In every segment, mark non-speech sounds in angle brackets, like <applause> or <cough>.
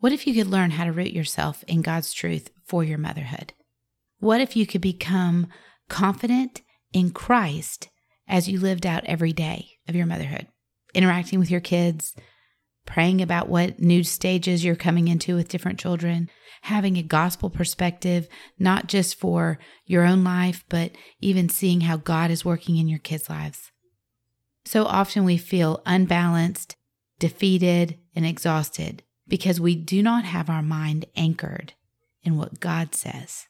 What if you could learn how to root yourself in God's truth for your motherhood? What if you could become confident in Christ as you lived out every day of your motherhood, interacting with your kids, praying about what new stages you're coming into with different children, having a gospel perspective, not just for your own life, but even seeing how God is working in your kids' lives. So often we feel unbalanced, defeated, and exhausted because we do not have our mind anchored in what God says.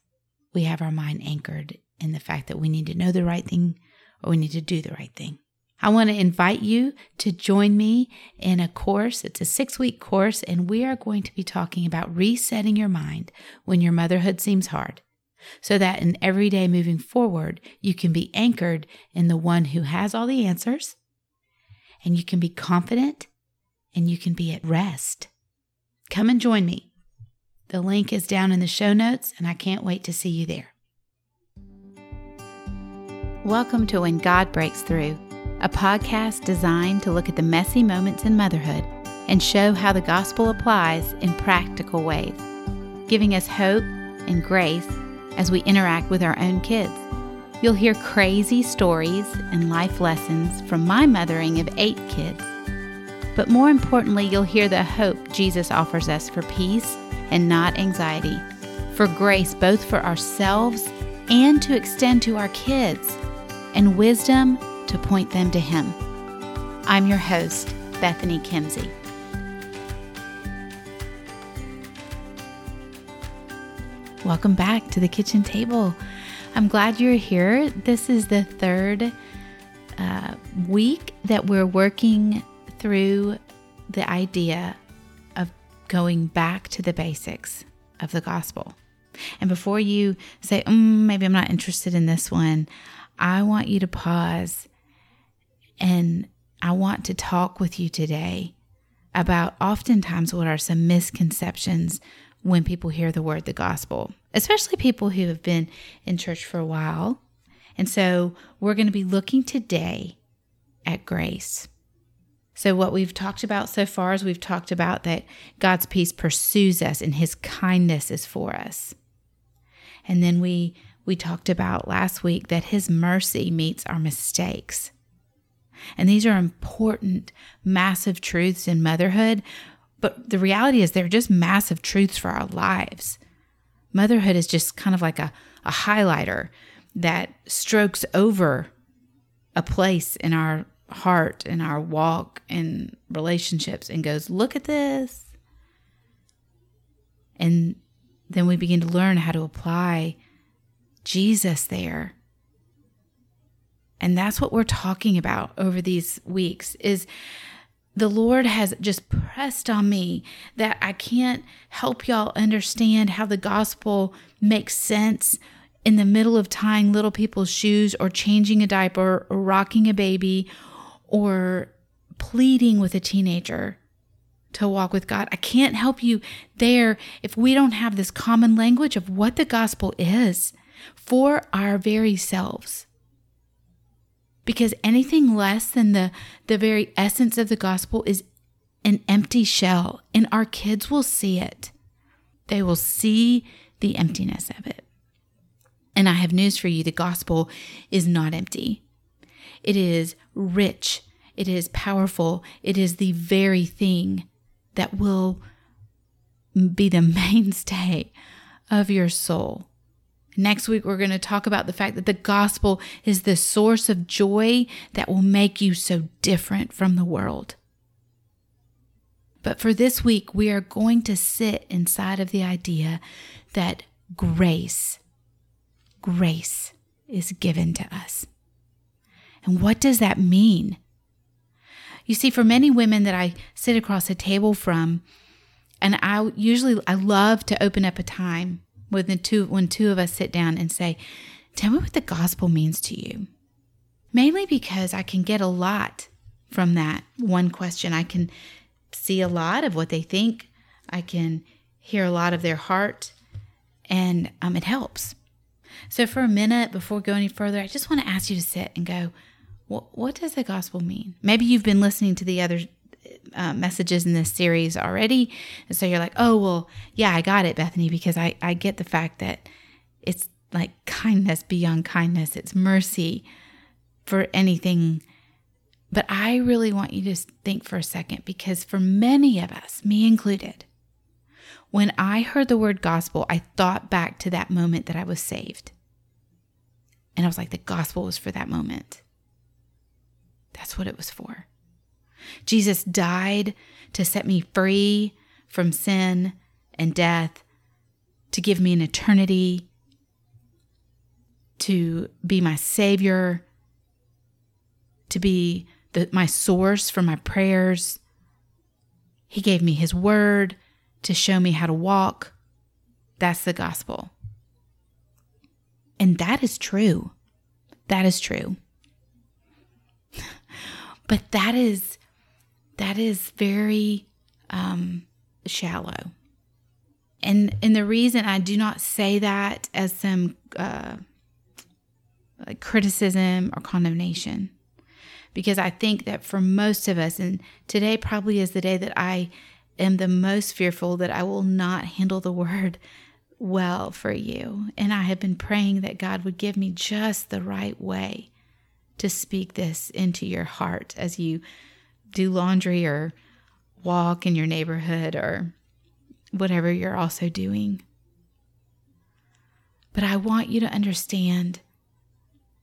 We have our mind anchored in the fact that we need to know the right thing or we need to do the right thing. I want to invite you to join me in a course. It's a six week course, and we are going to be talking about resetting your mind when your motherhood seems hard, so that in every day moving forward, you can be anchored in the one who has all the answers, and you can be confident and you can be at rest. Come and join me. The link is down in the show notes, and I can't wait to see you there. Welcome to When God Breaks Through a podcast designed to look at the messy moments in motherhood and show how the gospel applies in practical ways, giving us hope and grace as we interact with our own kids. You'll hear crazy stories and life lessons from my mothering of eight kids. But more importantly, you'll hear the hope Jesus offers us for peace and not anxiety, for grace both for ourselves and to extend to our kids, and wisdom to point them to Him. I'm your host, Bethany Kimsey. Welcome back to the kitchen table. I'm glad you're here. This is the third uh, week that we're working through the idea of going back to the basics of the gospel. And before you say, mm, maybe I'm not interested in this one, I want you to pause and I want to talk with you today about oftentimes what are some misconceptions when people hear the word the gospel, especially people who have been in church for a while. And so we're going to be looking today at grace. So, what we've talked about so far is we've talked about that God's peace pursues us and his kindness is for us. And then we we talked about last week that his mercy meets our mistakes. And these are important, massive truths in motherhood. But the reality is, they're just massive truths for our lives. Motherhood is just kind of like a, a highlighter that strokes over a place in our heart, and our walk, in relationships, and goes, Look at this. And then we begin to learn how to apply Jesus there and that's what we're talking about over these weeks is the Lord has just pressed on me that I can't help y'all understand how the gospel makes sense in the middle of tying little people's shoes or changing a diaper or rocking a baby or pleading with a teenager to walk with God. I can't help you there if we don't have this common language of what the gospel is for our very selves. Because anything less than the the very essence of the gospel is an empty shell and our kids will see it. They will see the emptiness of it. And i have news for you the gospel is not empty it is rich it is powerful it is the very thing that will be the <laughs> mainstay of your soul Next week, we're going to talk about the fact that the gospel is the source of joy that will make you so different from the world. But for this week, we are going to sit inside of the idea that grace, grace is given to us. And what does that mean? You see, for many women that I sit across a table from, and I usually I love to open up a time when the two when two of us sit down and say, "Tell me what the gospel means to you." Mainly because I can get a lot from that one question. I can see a lot of what they think. I can hear a lot of their heart, and um, it helps. So, for a minute before going any further, I just want to ask you to sit and go, what, what does the gospel mean? Maybe you've been listening to the other uh, messages in this series already. And so you're like, oh, well, yeah, I got it, Bethany, because I, I get the fact that it's like kindness beyond kindness, it's mercy for anything. But I really want you to think for a second because for many of us, me included, when I heard the word gospel, I thought back to that moment that I was saved. And I was like, the gospel was for that moment. That's what it was for. Jesus died to set me free from sin and death, to give me an eternity, to be my Savior, to be the, my source for my prayers. He gave me His Word to show me how to walk. That's the gospel. And that is true. That is true. But that is that is very um, shallow. And and the reason I do not say that as some uh, like criticism or condemnation, because I think that for most of us, and today probably is the day that I am the most fearful that I will not handle the word well for you. And I have been praying that God would give me just the right way to speak this into your heart as you do laundry or walk in your neighborhood or whatever you're also doing. But I want you to understand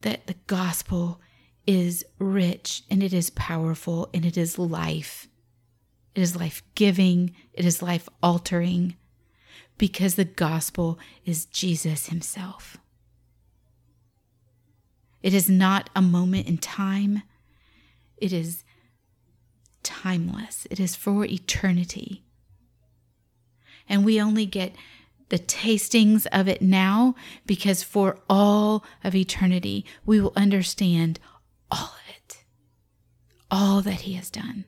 that the gospel is rich and it is powerful and it is life. It is life giving, it is life altering because the gospel is Jesus Himself. It is not a moment in time, it is timeless, it is for eternity. And we only get the tastings of it now because for all of eternity, we will understand all of it, all that He has done.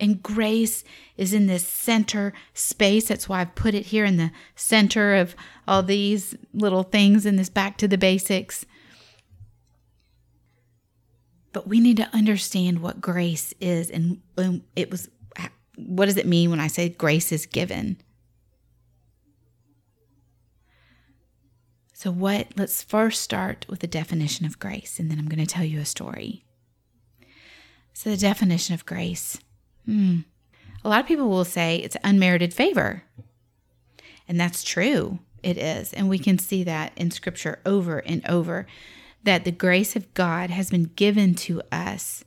And grace is in this center space. That's why I've put it here in the center of all these little things in this back to the basics. But we need to understand what grace is and, it was what does it mean when I say grace is given? So what let's first start with the definition of grace and then I'm going to tell you a story. So the definition of grace. Hmm. A lot of people will say it's unmerited favor. And that's true. It is. And we can see that in scripture over and over that the grace of God has been given to us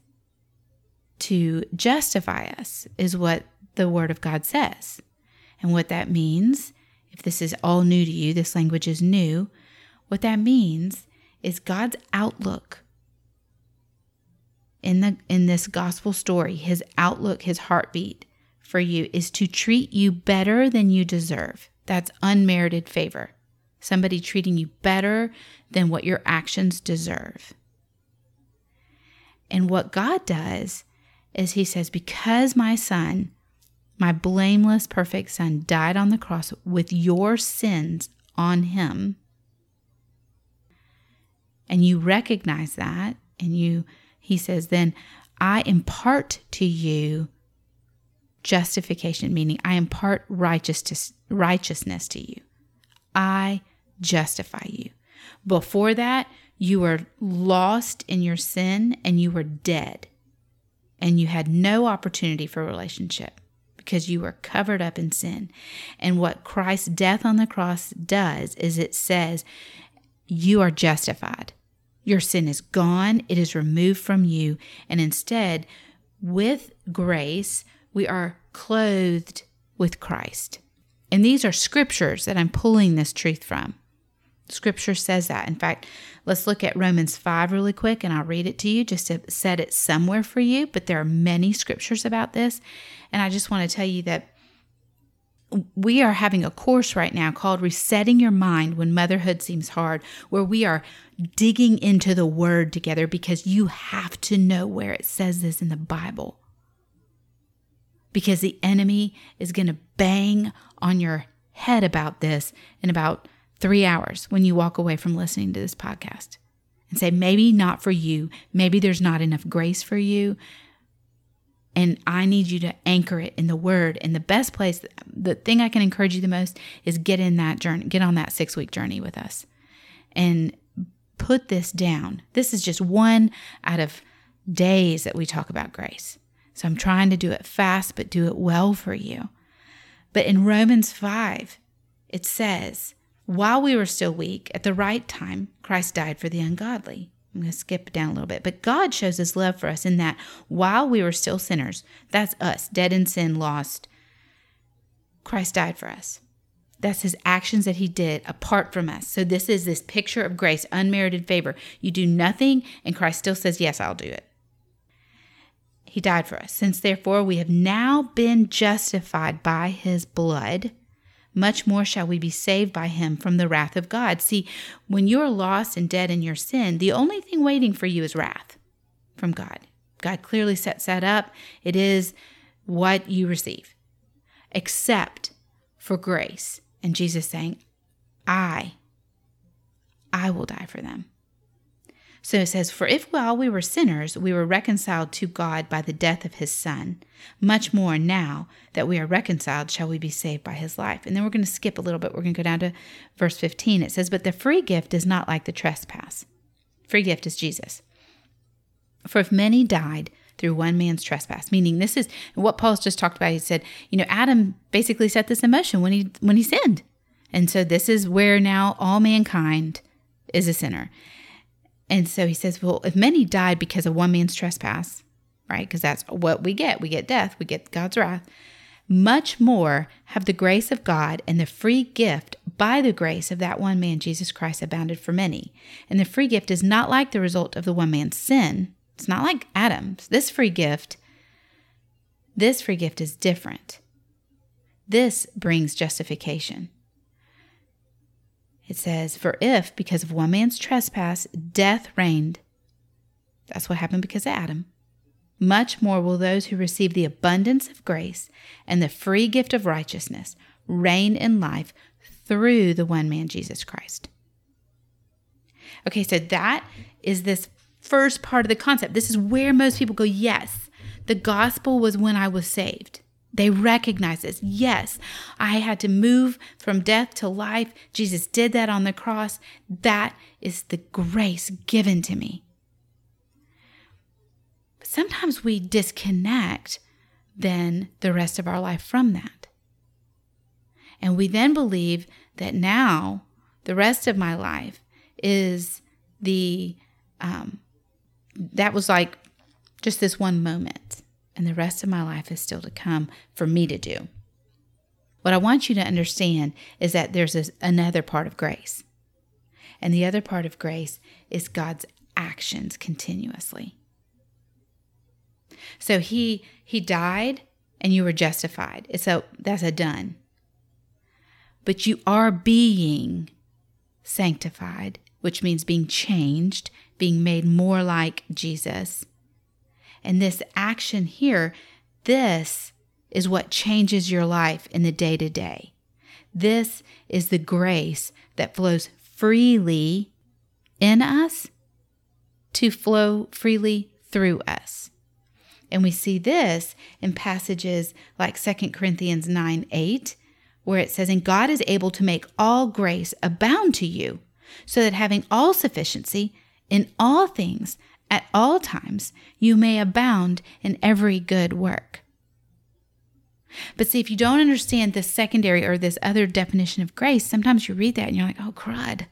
to justify us, is what the Word of God says. And what that means, if this is all new to you, this language is new, what that means is God's outlook in the in this gospel story, his outlook, his heartbeat for you is to treat you better than you deserve. That's unmerited favor. Somebody treating you better than what your actions deserve. And what God does is he says, Because my son, my blameless, perfect son, died on the cross with your sins on him, and you recognize that, and you, he says, then I impart to you justification, meaning I impart righteousness, righteousness to you. I justify you. Before that, you were lost in your sin and you were dead and you had no opportunity for relationship because you were covered up in sin. And what Christ's death on the cross does is it says, You are justified. Your sin is gone, it is removed from you. And instead, with grace, we are clothed with Christ. And these are scriptures that I'm pulling this truth from. Scripture says that. In fact, let's look at Romans 5 really quick and I'll read it to you just to set it somewhere for you. But there are many scriptures about this. And I just want to tell you that we are having a course right now called Resetting Your Mind When Motherhood Seems Hard, where we are digging into the word together because you have to know where it says this in the Bible. Because the enemy is going to bang on your head about this in about three hours when you walk away from listening to this podcast and say, maybe not for you. Maybe there's not enough grace for you. And I need you to anchor it in the word. And the best place, the thing I can encourage you the most is get in that journey, get on that six week journey with us and put this down. This is just one out of days that we talk about grace. So I'm trying to do it fast, but do it well for you. But in Romans 5, it says, while we were still weak, at the right time, Christ died for the ungodly. I'm going to skip down a little bit. But God shows his love for us in that while we were still sinners, that's us, dead in sin, lost, Christ died for us. That's his actions that he did apart from us. So this is this picture of grace, unmerited favor. You do nothing, and Christ still says, Yes, I'll do it. He died for us. Since therefore we have now been justified by his blood, much more shall we be saved by him from the wrath of God. See, when you're lost and dead in your sin, the only thing waiting for you is wrath from God. God clearly sets that up. It is what you receive, except for grace. And Jesus saying, I, I will die for them. So it says, For if while we were sinners, we were reconciled to God by the death of his Son, much more now that we are reconciled shall we be saved by his life. And then we're going to skip a little bit. We're going to go down to verse 15. It says, But the free gift is not like the trespass. Free gift is Jesus. For if many died through one man's trespass, meaning this is what Paul's just talked about. He said, you know, Adam basically set this in motion when he when he sinned. And so this is where now all mankind is a sinner. And so he says, well, if many died because of one man's trespass, right? Because that's what we get. We get death, we get God's wrath. Much more have the grace of God and the free gift by the grace of that one man, Jesus Christ, abounded for many. And the free gift is not like the result of the one man's sin. It's not like Adam's. This free gift, this free gift is different. This brings justification. It says, For if, because of one man's trespass, death reigned, that's what happened because of Adam, much more will those who receive the abundance of grace and the free gift of righteousness reign in life through the one man, Jesus Christ. Okay, so that is this first part of the concept. This is where most people go, Yes, the gospel was when I was saved. They recognize this. Yes, I had to move from death to life. Jesus did that on the cross. That is the grace given to me. But sometimes we disconnect then the rest of our life from that. And we then believe that now the rest of my life is the, um, that was like just this one moment and the rest of my life is still to come for me to do. What I want you to understand is that there's this, another part of grace. And the other part of grace is God's actions continuously. So he he died and you were justified. So that's a done. But you are being sanctified, which means being changed, being made more like Jesus and this action here, this is what changes your life in the day to day. This is the grace that flows freely in us to flow freely through us. And we see this in passages like 2 Corinthians 9 8, where it says, And God is able to make all grace abound to you, so that having all sufficiency in all things, at all times you may abound in every good work. But see, if you don't understand this secondary or this other definition of grace, sometimes you read that and you're like, oh, crud,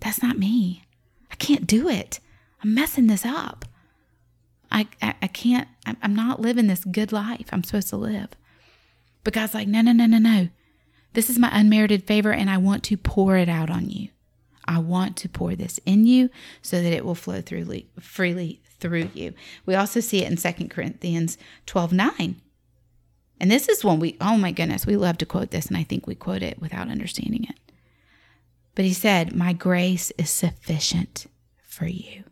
that's not me. I can't do it. I'm messing this up. I, I, I can't, I'm not living this good life I'm supposed to live. But God's like, no, no, no, no, no. This is my unmerited favor and I want to pour it out on you. I want to pour this in you so that it will flow through freely through you. We also see it in 2 Corinthians 12 9. And this is one we, oh my goodness, we love to quote this, and I think we quote it without understanding it. But he said, My grace is sufficient for you.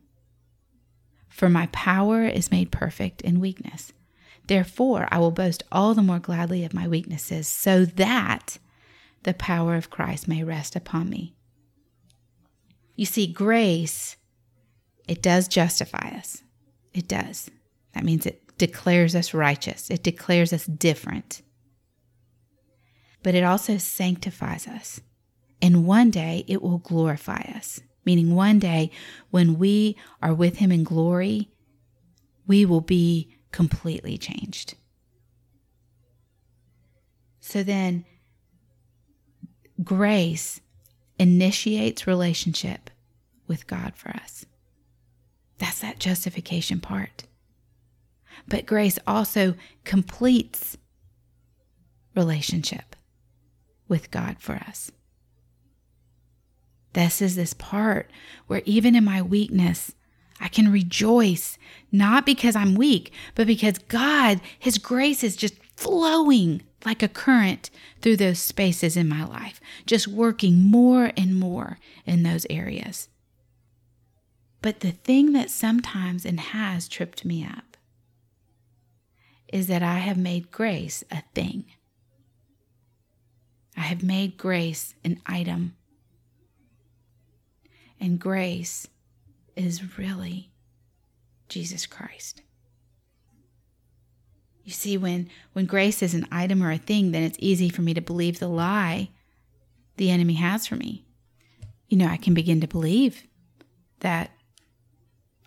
For my power is made perfect in weakness. Therefore, I will boast all the more gladly of my weaknesses, so that the power of Christ may rest upon me. You see, grace, it does justify us. It does. That means it declares us righteous, it declares us different. But it also sanctifies us. And one day it will glorify us, meaning one day when we are with Him in glory, we will be completely changed. So then, grace initiates relationship with God for us. That's that justification part. But grace also completes relationship with God for us. This is this part where even in my weakness, I can rejoice, not because I'm weak, but because God, His grace is just flowing like a current through those spaces in my life, just working more and more in those areas. But the thing that sometimes and has tripped me up is that I have made grace a thing. I have made grace an item. And grace is really Jesus Christ. You see, when, when grace is an item or a thing, then it's easy for me to believe the lie the enemy has for me. You know, I can begin to believe that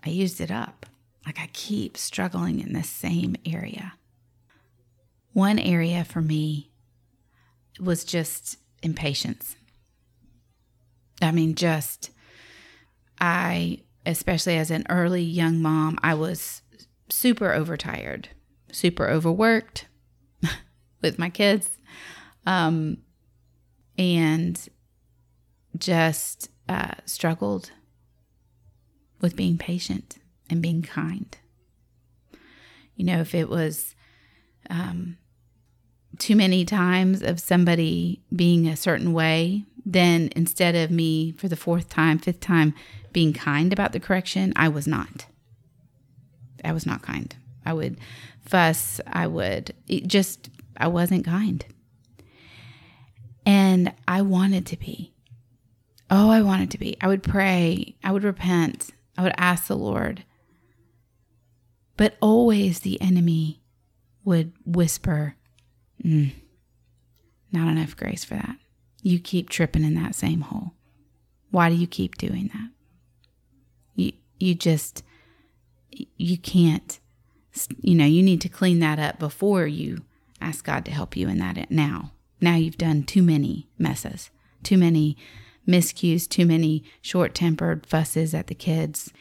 I used it up. Like I keep struggling in the same area. One area for me was just impatience. I mean, just, I, especially as an early young mom, I was super overtired super overworked <laughs> with my kids um, and just uh, struggled with being patient and being kind. You know, if it was um, too many times of somebody being a certain way, then instead of me for the fourth time, fifth time being kind about the correction, I was not. I was not kind. I would fuss. I would just, I wasn't kind. And I wanted to be. Oh, I wanted to be. I would pray. I would repent. I would ask the Lord. But always the enemy would whisper, mm, not enough grace for that. You keep tripping in that same hole. Why do you keep doing that? You, you just, you can't you know, you need to clean that up before you ask God to help you in that now. Now you've done too many messes, too many miscues, too many short tempered fusses at the kids.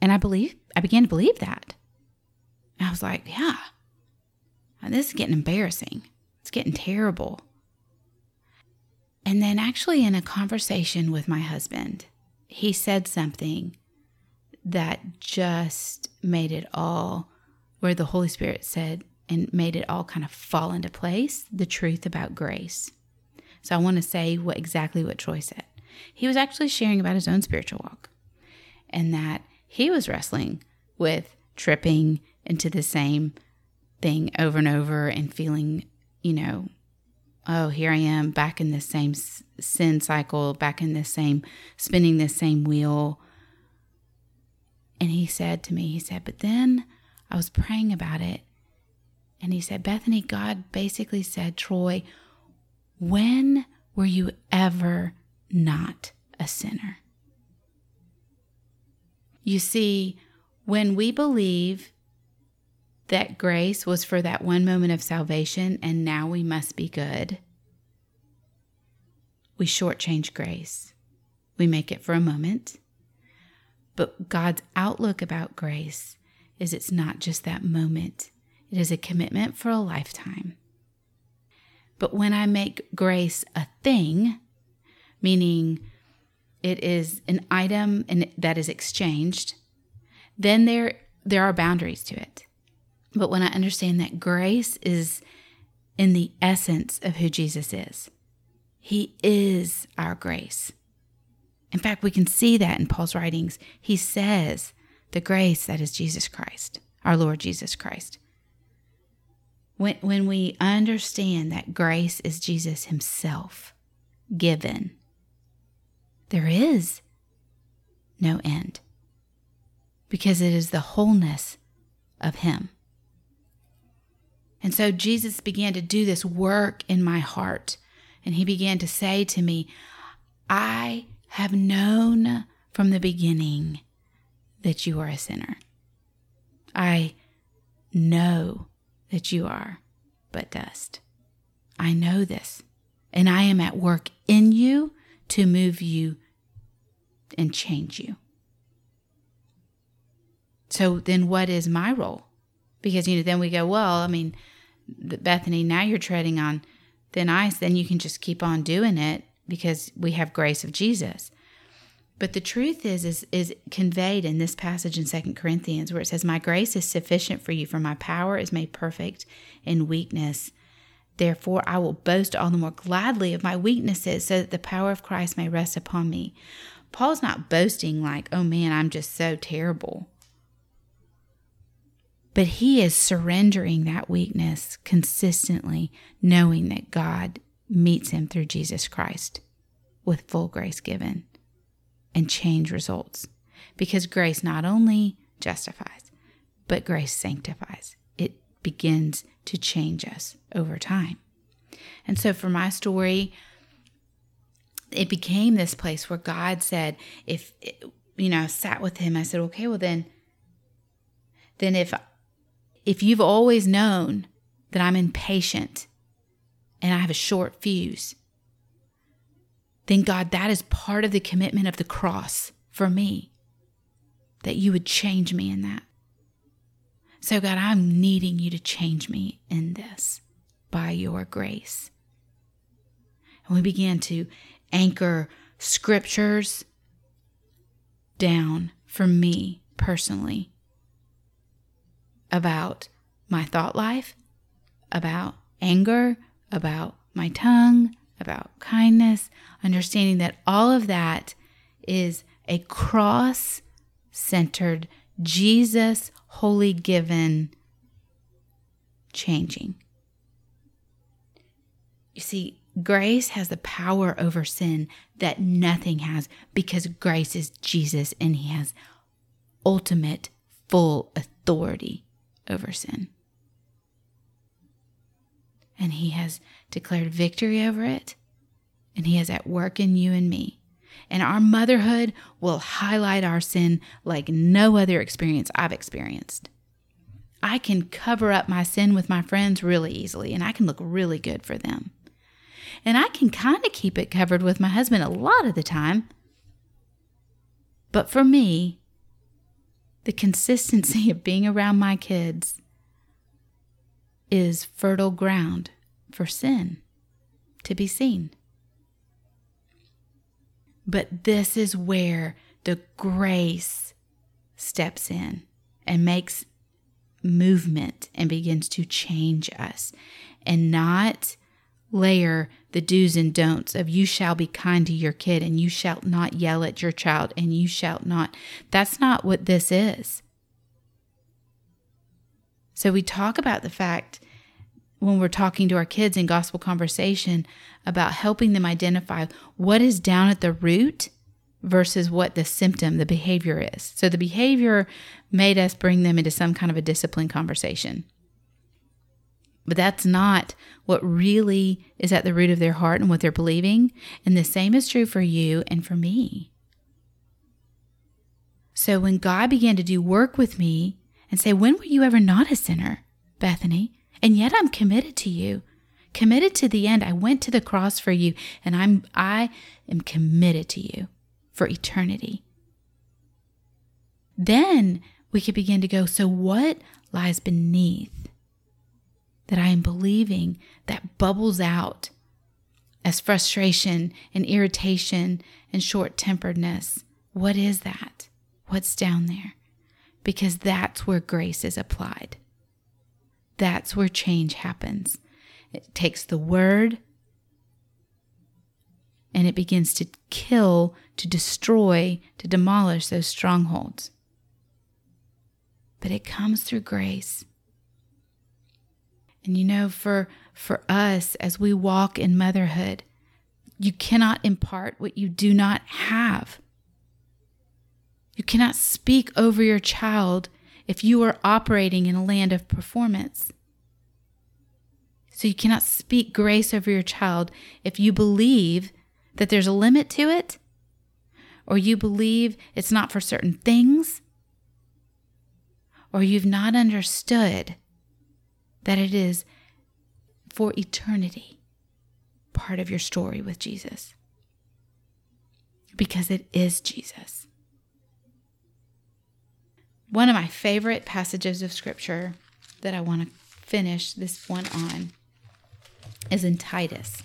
And I believe, I began to believe that. I was like, yeah, this is getting embarrassing. It's getting terrible. And then, actually, in a conversation with my husband, he said something that just made it all where the Holy Spirit said and made it all kind of fall into place the truth about grace. So I want to say what exactly what Troy said. He was actually sharing about his own spiritual walk and that he was wrestling with tripping into the same thing over and over and feeling, you know, oh, here I am back in this same sin cycle, back in this same spinning this same wheel. And he said to me, he said, but then I was praying about it. And he said, Bethany, God basically said, Troy, when were you ever not a sinner? You see, when we believe that grace was for that one moment of salvation and now we must be good, we shortchange grace. We make it for a moment. But God's outlook about grace is it's not just that moment, it is a commitment for a lifetime. But when I make grace a thing, meaning it is an item and that is exchanged, then there there are boundaries to it. But when I understand that grace is in the essence of who Jesus is, He is our grace. In fact, we can see that in Paul's writings. He says the grace that is Jesus Christ, our Lord Jesus Christ. When, when we understand that grace is Jesus Himself given, there is no end because it is the wholeness of Him. And so Jesus began to do this work in my heart. And he began to say to me, I have known from the beginning that you are a sinner. I know that you are but dust. I know this, and I am at work in you to move you and change you. So then what is my role? Because, you know, then we go, well, I mean, Bethany, now you're treading on thin ice, then you can just keep on doing it because we have grace of Jesus. But the truth is, is, is conveyed in this passage in Second Corinthians where it says, My grace is sufficient for you, for my power is made perfect in weakness. Therefore, I will boast all the more gladly of my weaknesses, so that the power of Christ may rest upon me. Paul's not boasting like, oh man, I'm just so terrible. But he is surrendering that weakness consistently, knowing that God meets him through Jesus Christ with full grace given and change results. Because grace not only justifies, but grace sanctifies. It begins to change us over time. And so for my story, it became this place where God said, if, you know, I sat with him, I said, okay, well then, then if, if you've always known that I'm impatient and I have a short fuse, then God, that is part of the commitment of the cross for me, that you would change me in that. So, God, I'm needing you to change me in this by your grace. And we began to anchor scriptures down for me personally about my thought life, about anger, about my tongue, about kindness, understanding that all of that is a cross centered, Jesus holy given changing. You see, grace has the power over sin that nothing has because grace is Jesus and he has ultimate, full authority over sin. And he has declared victory over it, and he is at work in you and me. And our motherhood will highlight our sin like no other experience I've experienced. I can cover up my sin with my friends really easily, and I can look really good for them. And I can kind of keep it covered with my husband a lot of the time. But for me, the consistency <laughs> of being around my kids is fertile ground for sin to be seen. But this is where the grace steps in and makes movement and begins to change us and not layer the do's and don'ts of you shall be kind to your kid and you shall not yell at your child and you shall not. That's not what this is. So we talk about the fact when we're talking to our kids in gospel conversation about helping them identify what is down at the root versus what the symptom, the behavior is. So the behavior made us bring them into some kind of a discipline conversation. But that's not what really is at the root of their heart and what they're believing. And the same is true for you and for me. So when God began to do work with me and say, When were you ever not a sinner, Bethany? And yet I'm committed to you. Committed to the end. I went to the cross for you and I'm I am committed to you for eternity. Then we could begin to go, so what lies beneath that I am believing that bubbles out as frustration and irritation and short temperedness. What is that? What's down there? Because that's where grace is applied. That's where change happens. It takes the word and it begins to kill, to destroy, to demolish those strongholds. But it comes through grace. And you know, for for us as we walk in motherhood, you cannot impart what you do not have. You cannot speak over your child if you are operating in a land of performance. So you cannot speak grace over your child if you believe that there's a limit to it, or you believe it's not for certain things, or you've not understood that it is for eternity part of your story with Jesus. Because it is Jesus. One of my favorite passages of scripture that I want to finish this one on is in Titus.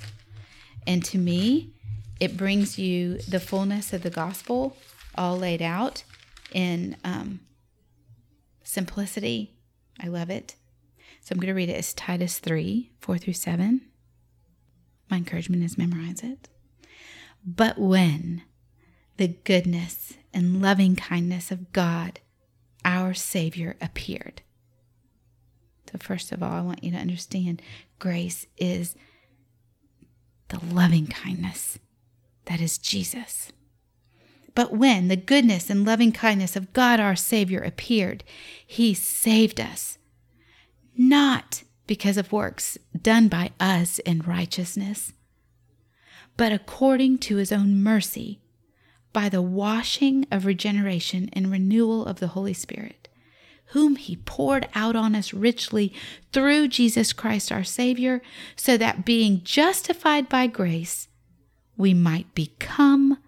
And to me, it brings you the fullness of the gospel all laid out in um, simplicity. I love it. So I'm going to read it as Titus 3 4 through 7. My encouragement is memorize it. But when the goodness and loving kindness of God, our Savior, appeared. So, first of all, I want you to understand grace is the loving kindness that is Jesus. But when the goodness and loving kindness of God our Savior appeared, He saved us, not because of works done by us in righteousness, but according to His own mercy, by the washing of regeneration and renewal of the Holy Spirit, whom He poured out on us richly through Jesus Christ our Savior, so that being justified by grace, we might become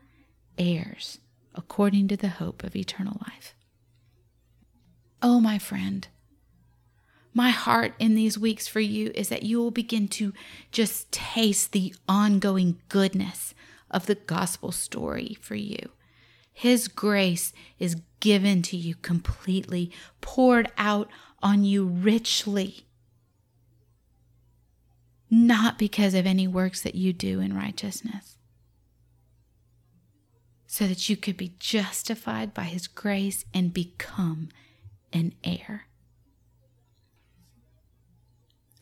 heirs according to the hope of eternal life. Oh, my friend, my heart in these weeks for you is that you will begin to just taste the ongoing goodness of the gospel story for you. His grace is given to you completely, poured out on you richly. Not because of any works that you do in righteousness, so that you could be justified by His grace and become an heir.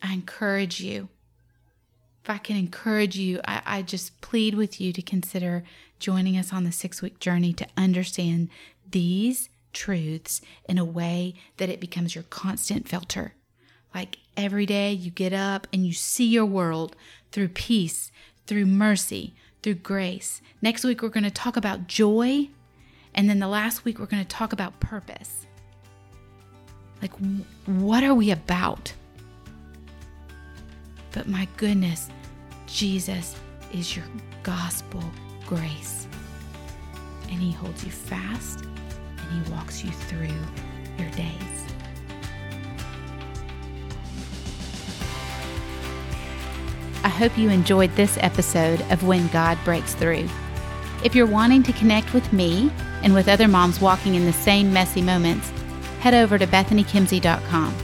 I encourage you. If I can encourage you, I, I just plead with you to consider joining us on the six week journey to understand these truths in a way that it becomes your constant filter. Like every day you get up and you see your world through peace, through mercy, through grace. Next week, we're going to talk about joy. And then the last week, we're going to talk about purpose. Like, what are we about? But my goodness, Jesus is your gospel grace. And he holds you fast and he walks you through your days. I hope you enjoyed this episode of When God Breaks Through. If you're wanting to connect with me and with other moms walking in the same messy moments, head over to bethanykimsey.com.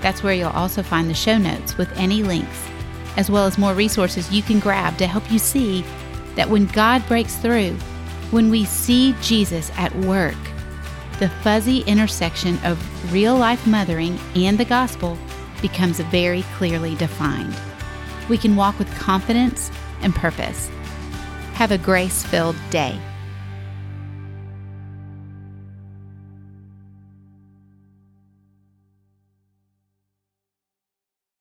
That's where you'll also find the show notes with any links, as well as more resources you can grab to help you see that when God breaks through, when we see Jesus at work, the fuzzy intersection of real life mothering and the gospel becomes very clearly defined we can walk with confidence and purpose. Have a grace filled day.